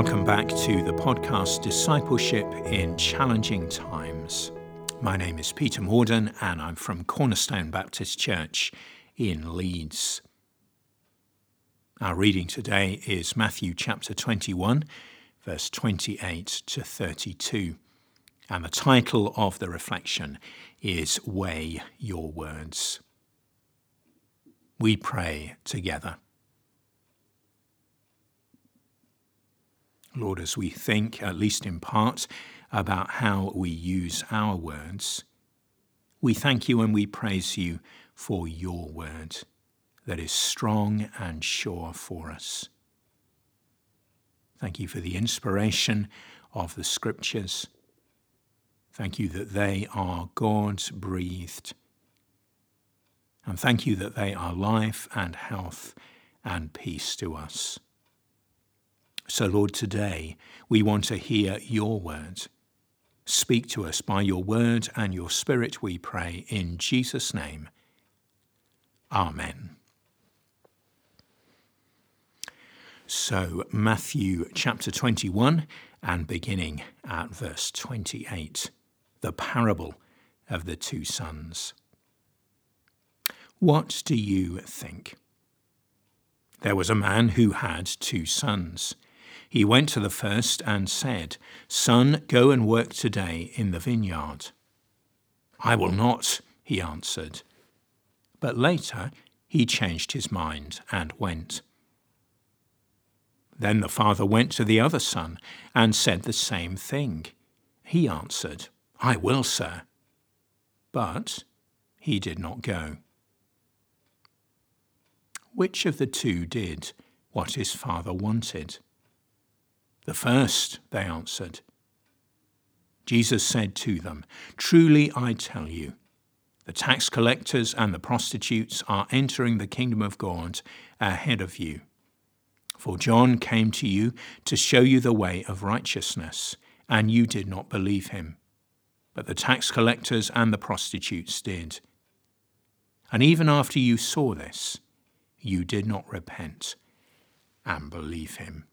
Welcome back to the podcast Discipleship in Challenging Times. My name is Peter Morden and I'm from Cornerstone Baptist Church in Leeds. Our reading today is Matthew chapter 21, verse 28 to 32. And the title of the reflection is Weigh Your Words. We pray together. Lord, as we think, at least in part, about how we use our words, we thank you and we praise you for your word that is strong and sure for us. Thank you for the inspiration of the scriptures. Thank you that they are God's breathed. And thank you that they are life and health and peace to us. So, Lord, today we want to hear your words. Speak to us by your word and your spirit, we pray, in Jesus' name. Amen. So, Matthew chapter 21 and beginning at verse 28, the parable of the two sons. What do you think? There was a man who had two sons. He went to the first and said, Son, go and work today in the vineyard. I will not, he answered. But later he changed his mind and went. Then the father went to the other son and said the same thing. He answered, I will, sir. But he did not go. Which of the two did what his father wanted? The first, they answered. Jesus said to them, Truly I tell you, the tax collectors and the prostitutes are entering the kingdom of God ahead of you. For John came to you to show you the way of righteousness, and you did not believe him. But the tax collectors and the prostitutes did. And even after you saw this, you did not repent and believe him.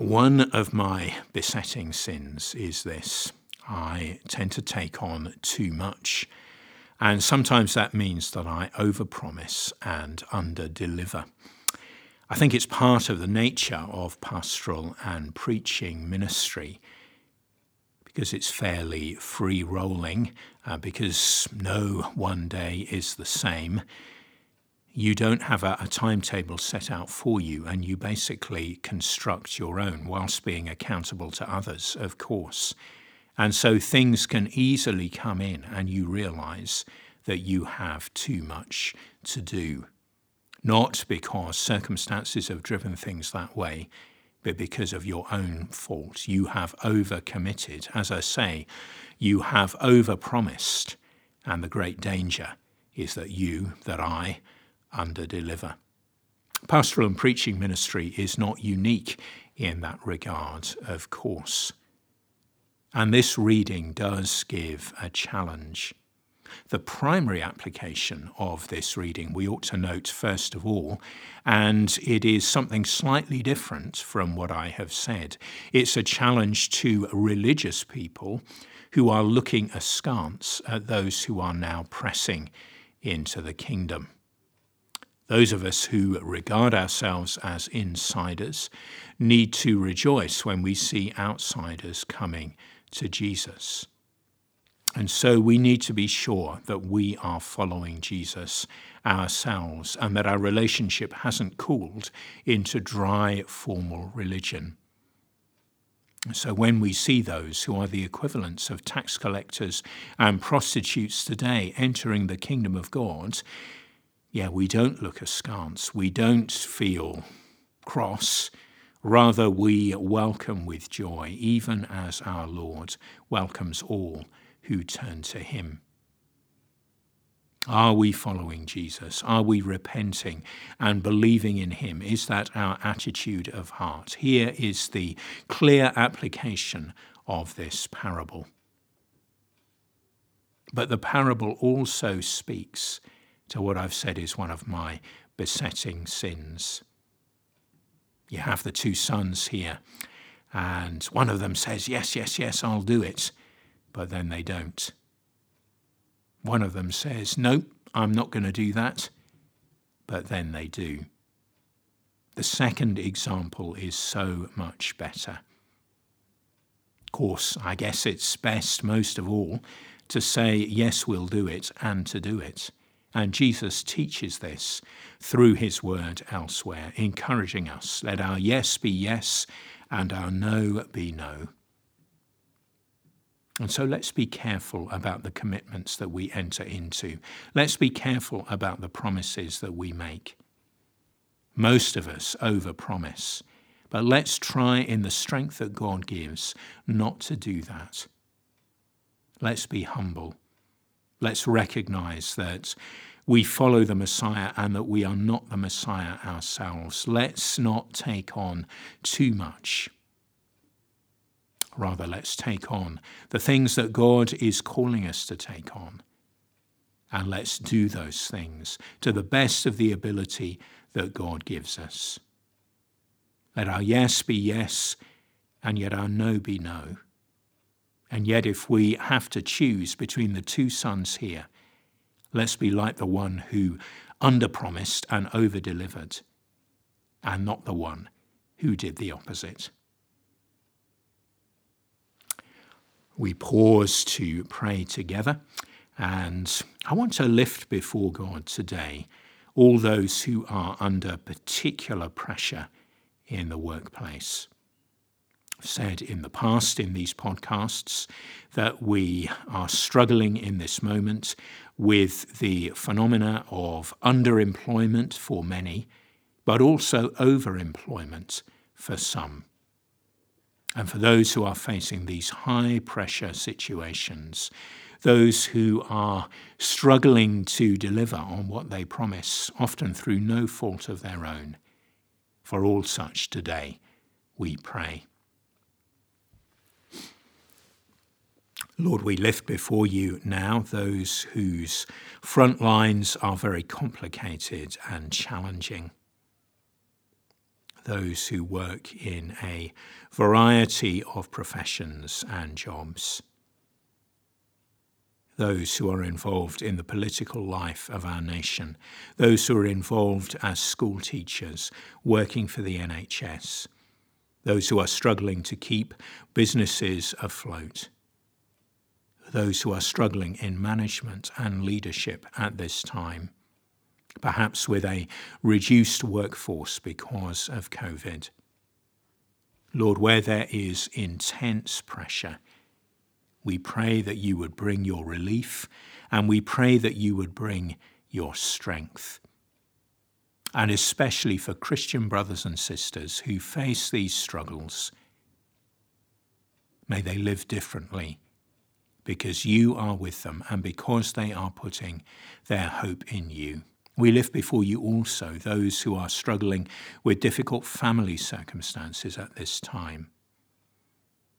One of my besetting sins is this I tend to take on too much. And sometimes that means that I overpromise and underdeliver. I think it's part of the nature of pastoral and preaching ministry because it's fairly free rolling, uh, because no one day is the same you don't have a, a, timetable set out for you, and you basically construct your own whilst being accountable to others, of course. And so things can easily come in, and you realize that you have too much to do. Not because circumstances have driven things that way, but because of your own fault. You have overcommitted. As I say, you have overpromised. And the great danger is that you, that I, under deliver. Pastoral and preaching ministry is not unique in that regard, of course. And this reading does give a challenge. The primary application of this reading we ought to note first of all, and it is something slightly different from what I have said. It's a challenge to religious people who are looking askance at those who are now pressing into the kingdom. Those of us who regard ourselves as insiders need to rejoice when we see outsiders coming to Jesus. And so we need to be sure that we are following Jesus ourselves and that our relationship hasn't cooled into dry formal religion. So when we see those who are the equivalents of tax collectors and prostitutes today entering the kingdom of God, yeah, we don't look askance. We don't feel cross. Rather, we welcome with joy, even as our Lord welcomes all who turn to him. Are we following Jesus? Are we repenting and believing in him? Is that our attitude of heart? Here is the clear application of this parable. But the parable also speaks to what I've said is one of my besetting sins. You have the two sons here, and one of them says, Yes, yes, yes, I'll do it, but then they don't. One of them says, No, I'm not going to do that, but then they do. The second example is so much better. Of course, I guess it's best, most of all, to say, Yes, we'll do it, and to do it. And Jesus teaches this through his word elsewhere, encouraging us let our yes be yes and our no be no. And so let's be careful about the commitments that we enter into. Let's be careful about the promises that we make. Most of us overpromise, but let's try in the strength that God gives not to do that. Let's be humble. Let's recognize that we follow the Messiah and that we are not the Messiah ourselves. Let's not take on too much Rather, let's take on the things that God is calling us to take on. And let's do those things to the best of the ability that God gives us. Let our yes be yes, and yet our no be no. And yet, if we have to choose between the two sons here, let's be like the one who underpromised and overdelivered, and not the one who did the opposite. we pause to pray together. And I want to lift before God today all those who are under particular pressure in the workplace. Said in the past in these podcasts that we are struggling in this moment with the phenomena of underemployment for many, but also overemployment for some. And for those who are facing these high pressure situations, those who are struggling to deliver on what they promise, often through no fault of their own, for all such today we pray. Lord, we lift before you now those whose front lines are very complicated and challenging. Those who work in a variety of professions and jobs, those who are involved in the political life of our nation, those who are involved as school teachers working for the NHS, those who are struggling to keep businesses afloat, those who are struggling in management and leadership at this time perhaps with a reduced workforce because of COVID. Lord, where there is intense pressure, we pray that you would bring your relief and we pray that you would bring your strength. And especially for Christian brothers and sisters who face these struggles, may they live differently because you are with them and because they are putting their hope in you. We lift before you also those who are struggling with difficult family circumstances at this time.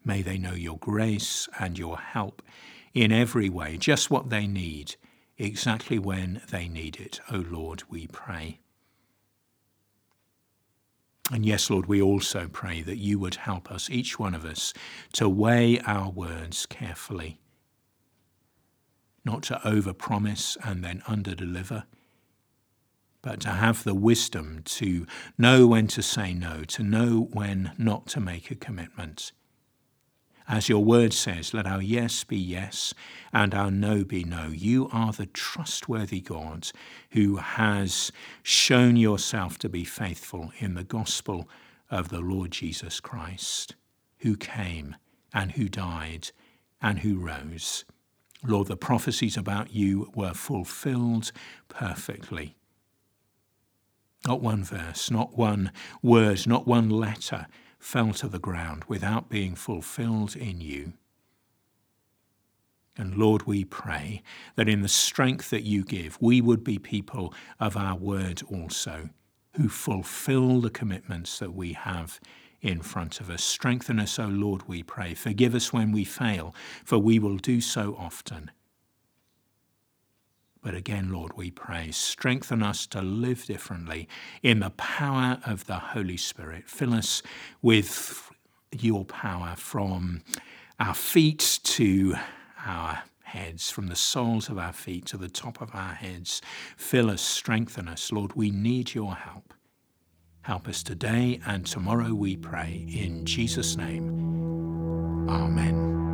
May they know your grace and your help in every way, just what they need, exactly when they need it. O Lord, we pray. And yes, Lord, we also pray that you would help us, each one of us, to weigh our words carefully, not to overpromise and then underdeliver but to have the wisdom to know when to say no, to know when not to make a commitment. As your word says, let our yes be yes and our no be no. You are the trustworthy God who has shown yourself to be faithful in the gospel of the Lord Jesus Christ, who came and who died and who rose. Lord, the prophecies about you were fulfilled perfectly. Not one verse, not one word, not one letter fell to the ground without being fulfilled in you. And Lord, we pray that in the strength that you give, we would be people of our word also, who fulfill the commitments that we have in front of us. Strengthen us, O Lord, we pray. Forgive us when we fail, for we will do so often. But again, Lord, we pray, strengthen us to live differently in the power of the Holy Spirit. Fill us with your power from our feet to our heads, from the soles of our feet to the top of our heads. Fill us, strengthen us. Lord, we need your help. Help us today and tomorrow, we pray. In Jesus' name, Amen.